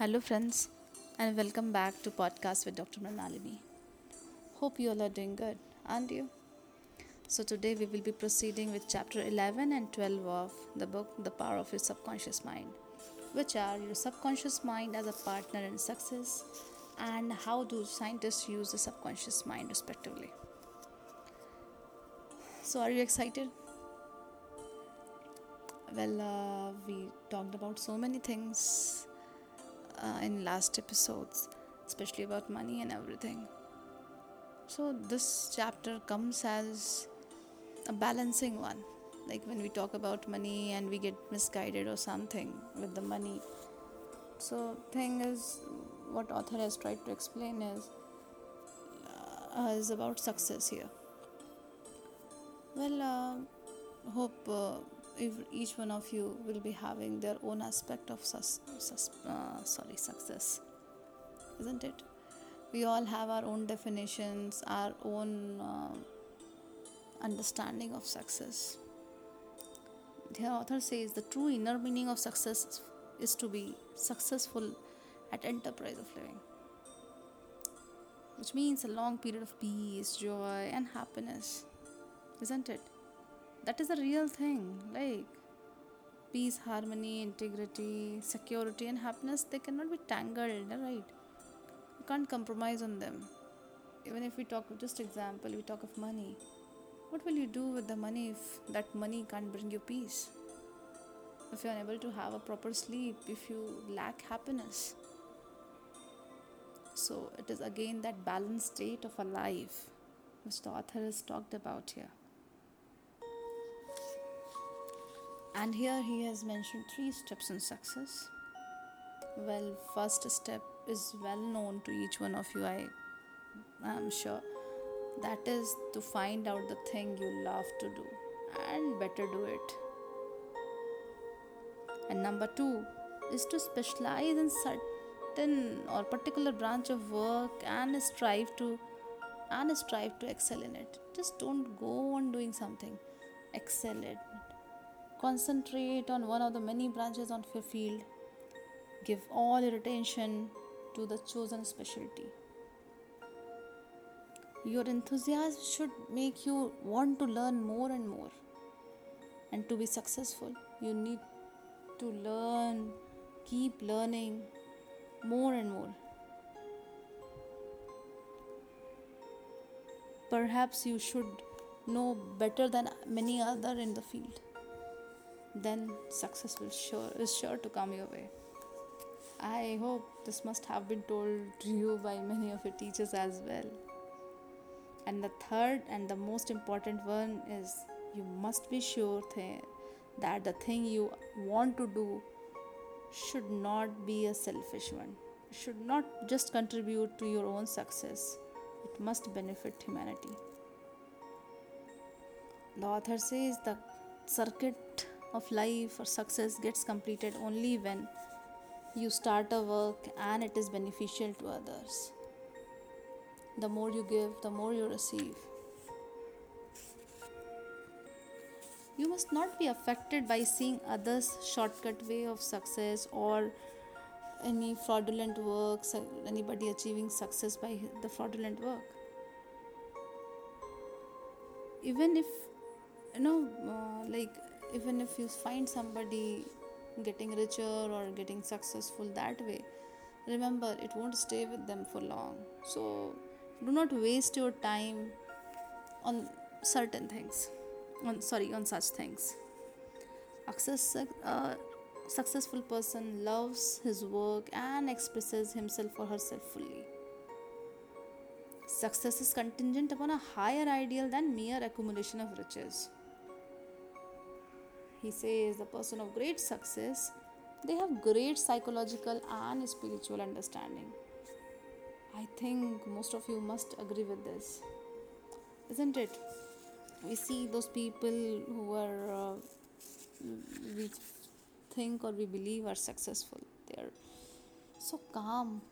Hello, friends, and welcome back to podcast with Dr. Manalini. Hope you all are doing good, aren't you? So today we will be proceeding with chapter 11 and 12 of the book The Power of Your Subconscious Mind, which are your subconscious mind as a partner in success and how do scientists use the subconscious mind respectively. So are you excited? Well, uh, we talked about so many things uh, in last episodes, especially about money and everything. So this chapter comes as a balancing one. Like when we talk about money and we get misguided or something with the money. So thing is, what author has tried to explain is uh, is about success here. Well, uh, hope. Each one of you will be having their own aspect of sus- sus- uh, sorry success isn't it? We all have our own definitions our own uh, understanding of success. The author says the true inner meaning of success is to be successful at enterprise of living which means a long period of peace joy and happiness isn't it that is a real thing like peace harmony integrity security and happiness they cannot be tangled right? You can't compromise on them. Even if we talk just example we talk of money. What will you do with the money if that money can't bring you peace? If you're unable to have a proper sleep if you lack happiness. So it is again that balanced state of a life which the author has talked about here And here he has mentioned three steps in success. Well, first step is well known to each one of you, I am sure. That is to find out the thing you love to do and better do it. And number two is to specialize in certain or particular branch of work and strive to and strive to excel in it. Just don't go on doing something. Excel it Concentrate on one of the many branches of your field. Give all your attention to the chosen specialty. Your enthusiasm should make you want to learn more and more. And to be successful, you need to learn, keep learning more and more. Perhaps you should know better than many other in the field then success will sure is sure to come your way. I hope this must have been told to you by many of your teachers as well. And the third and the most important one is you must be sure th- that the thing you want to do should not be a selfish one. It should not just contribute to your own success, it must benefit humanity. The author says the circuit of life or success gets completed only when you start a work and it is beneficial to others. The more you give, the more you receive. You must not be affected by seeing others' shortcut way of success or any fraudulent work, anybody achieving success by the fraudulent work. Even if you know, uh, like even if you find somebody getting richer or getting successful that way remember it won't stay with them for long. So do not waste your time on certain things on sorry on such things. Access, a successful person loves his work and expresses himself or herself fully. Success is contingent upon a higher ideal than mere accumulation of riches he says the person of great success they have great psychological and spiritual understanding. I think most of you must agree with this isn't it? We see those people who are uh, we think or we believe are successful. They're so calm.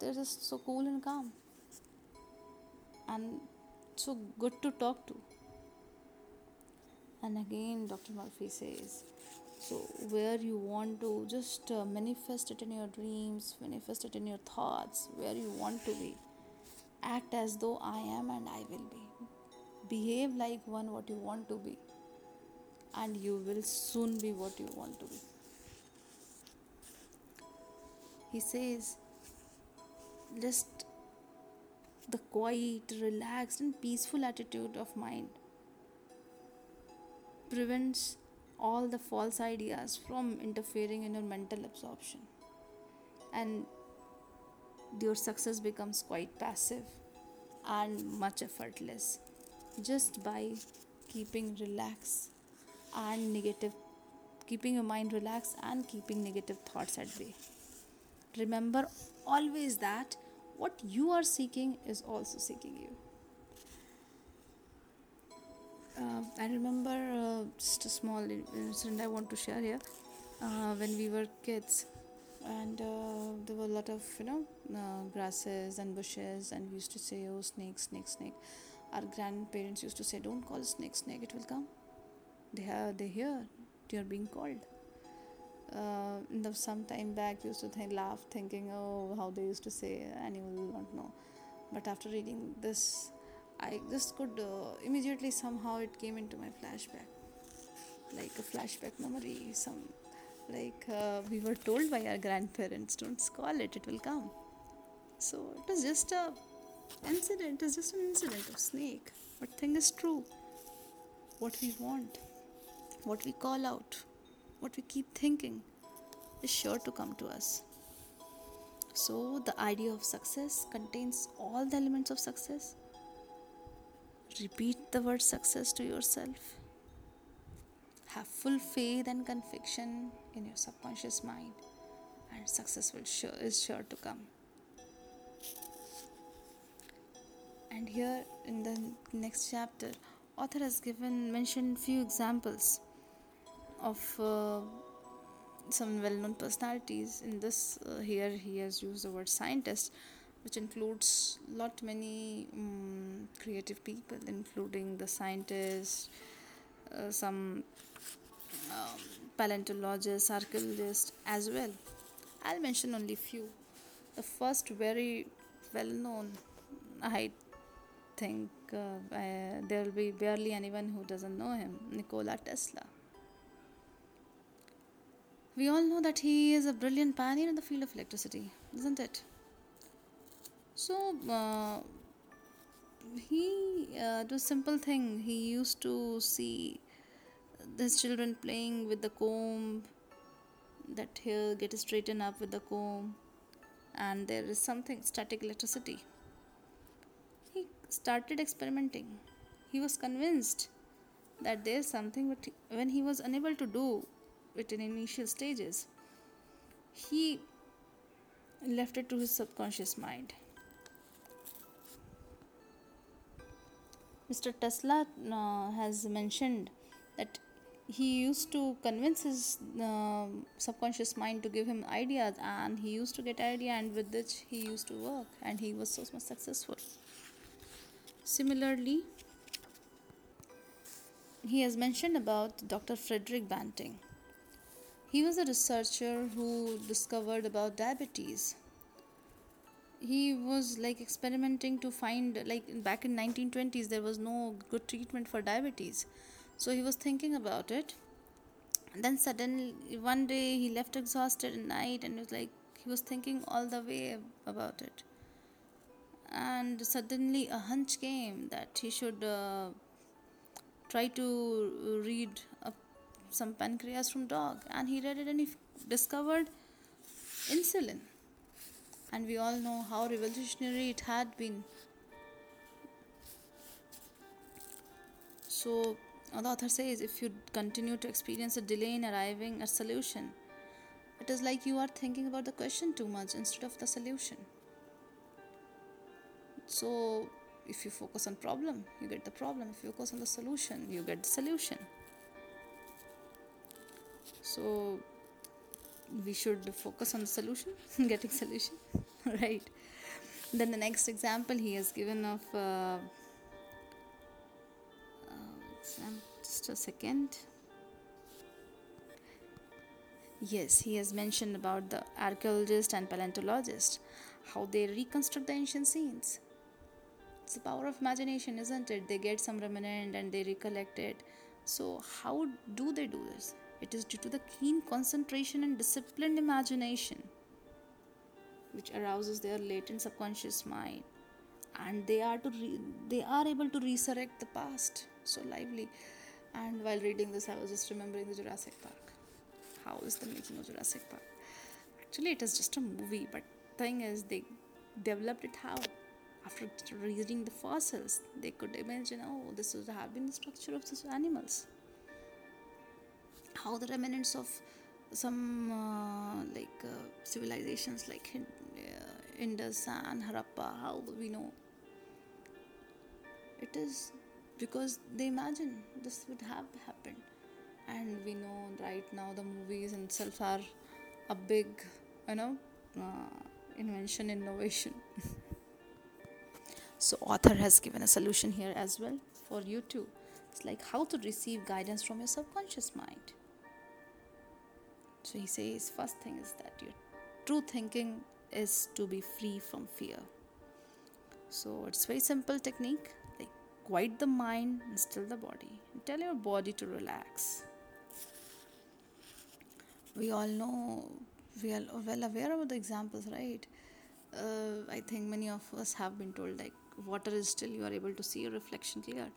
They're just so cool and calm and so good to talk to and again, Dr. Murphy says so where you want to just uh, manifest it in your dreams manifest it in your thoughts where you want to be act as though i am and i will be behave like one what you want to be and you will soon be what you want to be he says just the quiet relaxed and peaceful attitude of mind prevents all the false ideas from interfering in your mental absorption. And your success becomes quite passive and much effortless just by keeping relaxed and negative keeping your mind relaxed and keeping negative thoughts at bay. Remember always that what you are seeking is also seeking you uh, I remember uh, just a small incident I want to share here. Uh, when we were kids, and uh, there were a lot of you know uh, grasses and bushes, and we used to say, "Oh, snake, snake, snake." Our grandparents used to say, "Don't call snake, snake. It will come. They have, they hear. You are being called." Uh, some time back, used to think, laugh, thinking, "Oh, how they used to say animal will not know." But after reading this I just could uh, immediately somehow it came into my flashback, like a flashback memory. Some like uh, we were told by our grandparents, "Don't call it; it will come." So it was just a incident. It was just an incident of snake. But thing is true. What we want, what we call out, what we keep thinking, is sure to come to us. So the idea of success contains all the elements of success Repeat the word success to yourself. Have full faith and conviction in your subconscious mind, and success will sure, is sure to come. And here in the next chapter, author has given mentioned few examples of uh, some well-known personalities. In this, uh, here he has used the word scientist which includes lot many um, creative people including the scientists uh, some um, paleontologists archaeologists as well. I'll mention only few. The first very well known i think uh, I, there will be barely anyone who doesn't know him nikola tesla. We all know that he is a brilliant pioneer in the field of electricity isn't it so uh, he uh, was simple thing. He used to see his children playing with the comb that he'll get straightened up with the comb and there is something static electricity. He started experimenting. He was convinced that there's something but when he was unable to do it in initial stages he left it to his subconscious mind Mr. Tesla uh, has mentioned that he used to convince his uh, subconscious mind to give him ideas and he used to get idea and with which he used to work and he was so much successful similarly he has mentioned about dr frederick banting he was a researcher who discovered about diabetes he was like experimenting to find like back in 1920s there was no good treatment for diabetes. So he was thinking about it. And then suddenly one day he left exhausted at night and was like he was thinking all the way about it. And suddenly a hunch came that he should uh, try to read some pancreas from dog. And he read it and he discovered insulin and we all know how revolutionary it had been. So, the author says if you continue to experience a delay in arriving at solution, it is like you are thinking about the question too much instead of the solution. So, if you focus on problem, you get the problem. If you focus on the solution, you get the solution. So, we should focus on the solution getting solution right then the next example he has given of uh, uh, just a second Yes, he has mentioned about the archaeologist and paleontologist, how they reconstruct the ancient scenes. It's the power of imagination, isn't it? They get some remnant and they recollect it. So, how do they do this? It is due to the keen concentration and disciplined imagination, which arouses their latent subconscious mind, and they are to re- they are able to resurrect the past so lively. And while reading this, I was just remembering the Jurassic Park. How is the making of Jurassic Park? Actually, it is just a movie, but thing is, they developed it how? After reading the fossils, they could imagine, oh, this would have been the structure of these animals how the remnants of some uh, like uh, civilizations like uh, Indus and Harappa, how we know it is because they imagine this would have happened, and we know right now the movies themselves are a big, you know, uh, invention innovation. so author has given a solution here as well for you too. It's like how to receive guidance from your subconscious mind so he says, first thing is that your true thinking is to be free from fear. So it's very simple technique like quiet the mind and still the body. And tell your body to relax. We all know, we are well aware of the examples, right? Uh, I think many of us have been told like water is still, you are able to see your reflection clear.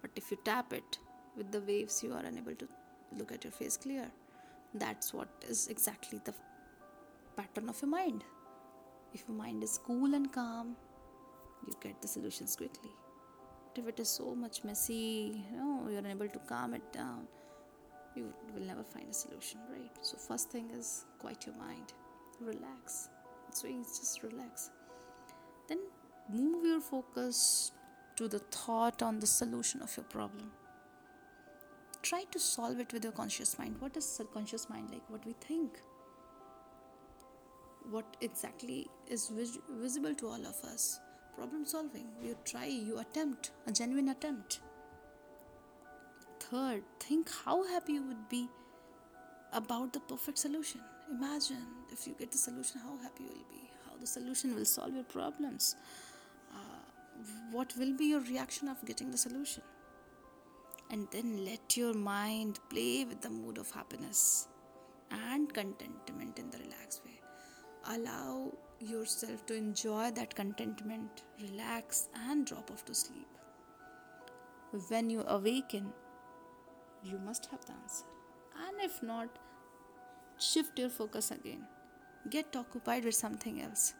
But if you tap it with the waves, you are unable to look at your face clear that's what is exactly the pattern of your mind. If your mind is cool and calm you get the solutions quickly. But if it is so much messy you know you're unable to calm it down you will never find a solution right? So first thing is quiet your mind. Relax. So it's just relax. Then move your focus to the thought on the solution of your problem try to solve it with your conscious mind. What is subconscious mind like? What we think. What exactly is vis- visible to all of us. Problem solving. You try you attempt a genuine attempt. Third think how happy you would be about the perfect solution. Imagine if you get the solution how happy you will be. How the solution will solve your problems. Uh, what will be your reaction of getting the solution and then let your mind play with the mood of happiness and contentment in the relaxed way. Allow yourself to enjoy that contentment, relax, and drop off to sleep. When you awaken, you must have the answer. And if not, shift your focus again. Get occupied with something else.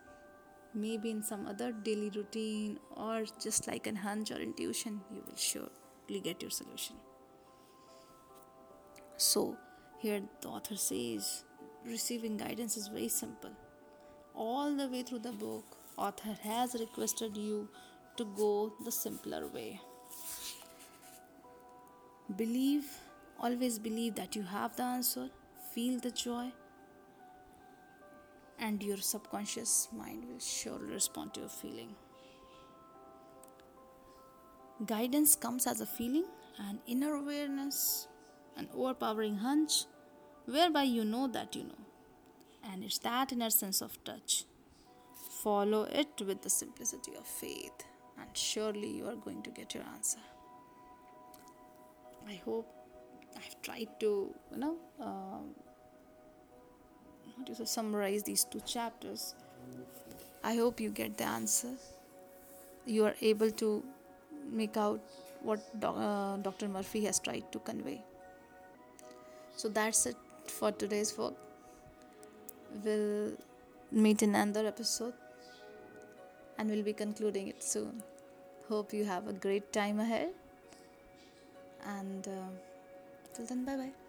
Maybe in some other daily routine, or just like a hunch or intuition, you will sure get your solution. So, here the author says receiving guidance is very simple. All the way through the book, author has requested you to go the simpler way. Believe, always believe that you have the answer, feel the joy, and your subconscious mind will surely respond to your feeling. Guidance comes as a feeling, an inner awareness, an overpowering hunch, whereby you know that you know. And it's that inner sense of touch. Follow it with the simplicity of faith, and surely you are going to get your answer. I hope I've tried to, you know, um, to summarize these two chapters. I hope you get the answer. You are able to make out what uh, Dr. Murphy has tried to convey. So that's it for today's work. We'll meet in another episode and we'll be concluding it soon. Hope you have a great time ahead. And uh, till then, bye bye.